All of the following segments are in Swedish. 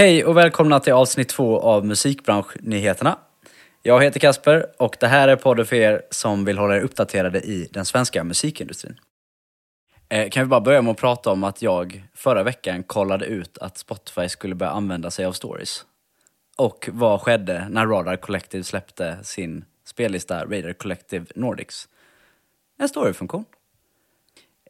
Hej och välkomna till avsnitt två av Musikbranschnyheterna. Jag heter Kasper och det här är podden för er som vill hålla er uppdaterade i den svenska musikindustrin. Eh, kan vi bara börja med att prata om att jag förra veckan kollade ut att Spotify skulle börja använda sig av stories. Och vad skedde när Radar Collective släppte sin spellista Radar Collective Nordics? En storyfunktion.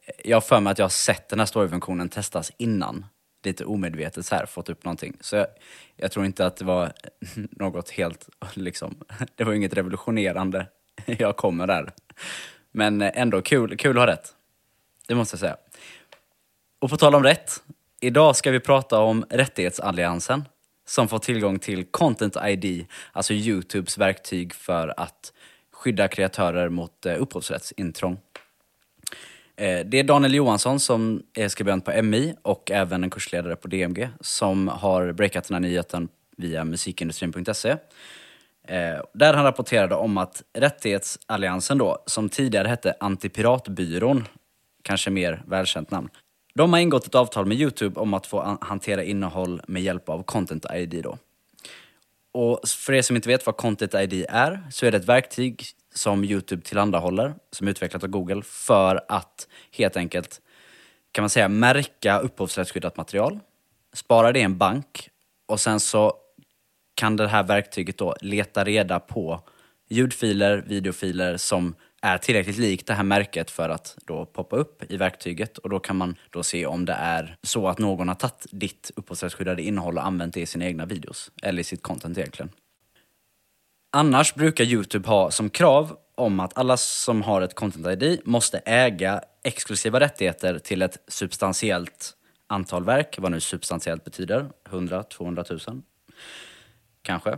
Eh, jag har för mig att jag har sett den här storyfunktionen testas innan lite omedvetet så här fått upp någonting. Så jag, jag, tror inte att det var något helt, liksom, det var inget revolutionerande jag kommer där. Men ändå kul, kul att ha rätt. Det måste jag säga. Och på tal om rätt, idag ska vi prata om Rättighetsalliansen som får tillgång till Content ID, alltså Youtubes verktyg för att skydda kreatörer mot eh, upphovsrättsintrång. Eh, det är Daniel Johansson som är skribent på MI och även en kursledare på DMG som har breakat den här nyheten via musikindustrin.se. Eh, där han rapporterade om att Rättighetsalliansen då, som tidigare hette Antipiratbyrån, kanske mer välkänt namn, de har ingått ett avtal med Youtube om att få hantera innehåll med hjälp av Content ID då. Och för er som inte vet vad Content ID är, så är det ett verktyg som Youtube tillhandahåller, som är utvecklat av Google, för att helt enkelt, kan man säga, märka upphovsrättsskyddat material, spara det i en bank och sen så kan det här verktyget då leta reda på ljudfiler, videofiler som är tillräckligt likt det här märket för att då poppa upp i verktyget och då kan man då se om det är så att någon har tagit ditt upphovsrättsskyddade innehåll och använt det i sina egna videos, eller i sitt content egentligen. Annars brukar Youtube ha som krav om att alla som har ett content-ID måste äga exklusiva rättigheter till ett substantiellt antal verk, vad nu substantiellt betyder, 100, 200 000 kanske.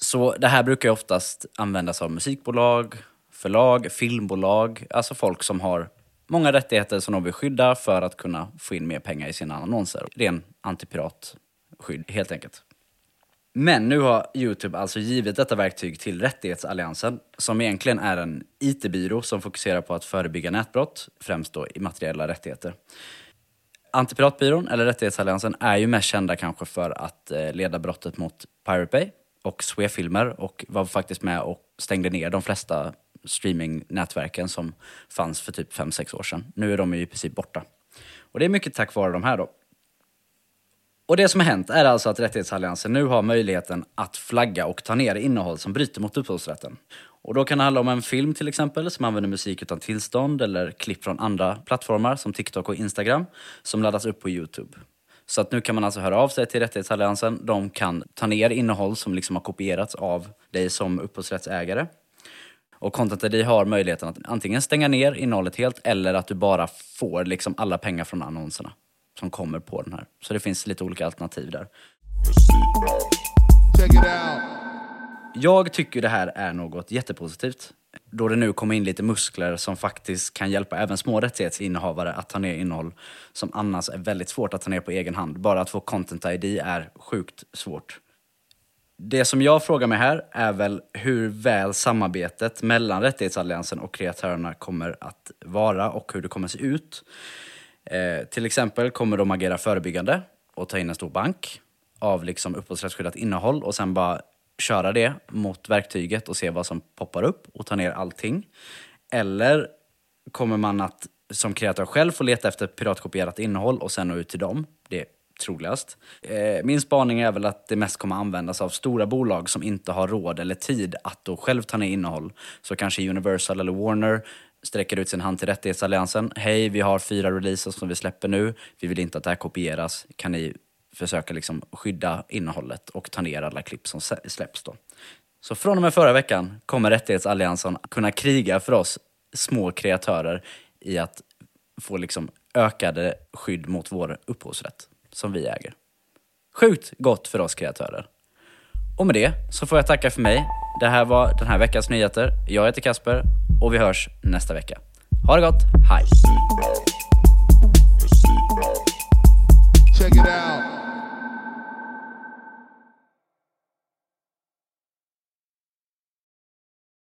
Så det här brukar ju oftast användas av musikbolag, förlag, filmbolag, alltså folk som har många rättigheter som de vill skydda för att kunna få in mer pengar i sina annonser. Ren antipiratskydd helt enkelt. Men nu har Youtube alltså givit detta verktyg till Rättighetsalliansen, som egentligen är en IT-byrå som fokuserar på att förebygga nätbrott, främst då immateriella rättigheter. Antipiratbyrån, eller Rättighetsalliansen, är ju mest kända kanske för att eh, leda brottet mot Pirate Bay och Swefilmer och var faktiskt med och stängde ner de flesta streamingnätverken som fanns för typ 5-6 år sedan. Nu är de ju i princip borta. Och det är mycket tack vare de här då. Och det som har hänt är alltså att Rättighetsalliansen nu har möjligheten att flagga och ta ner innehåll som bryter mot upphovsrätten. Och då kan det handla om en film till exempel som använder musik utan tillstånd eller klipp från andra plattformar som TikTok och Instagram som laddas upp på Youtube. Så att nu kan man alltså höra av sig till Rättighetsalliansen. De kan ta ner innehåll som liksom har kopierats av dig som upphovsrättsägare. Och Content ID har möjligheten att antingen stänga ner innehållet helt eller att du bara får liksom alla pengar från annonserna som kommer på den här. Så det finns lite olika alternativ där. Jag tycker det här är något jättepositivt. Då det nu kommer in lite muskler som faktiskt kan hjälpa även små rättighetsinnehavare att ta ner innehåll som annars är väldigt svårt att ta ner på egen hand. Bara att få content ID är sjukt svårt. Det som jag frågar mig här är väl hur väl samarbetet mellan Rättighetsalliansen och kreatörerna kommer att vara och hur det kommer att se ut. Eh, till exempel kommer de agera förebyggande och ta in en stor bank av liksom upphovsrättsskyddat innehåll och sen bara köra det mot verktyget och se vad som poppar upp och ta ner allting. Eller kommer man att som kreatör själv få leta efter piratkopierat innehåll och sen nå ut till dem. Det är troligast. Eh, min spaning är väl att det mest kommer användas av stora bolag som inte har råd eller tid att då själv ta ner innehåll. Så kanske Universal eller Warner sträcker ut sin hand till Rättighetsalliansen. Hej, vi har fyra releaser som vi släpper nu. Vi vill inte att det här kopieras. Kan ni försöka liksom skydda innehållet och ta ner alla klipp som släpps då? Så från och med förra veckan kommer Rättighetsalliansen kunna kriga för oss små kreatörer i att få liksom ökade skydd mot vår upphovsrätt som vi äger. Sjukt gott för oss kreatörer. Och med det så får jag tacka för mig. Det här var den här veckans nyheter. Jag heter Kasper och vi hörs nästa vecka. Ha det gott, hej!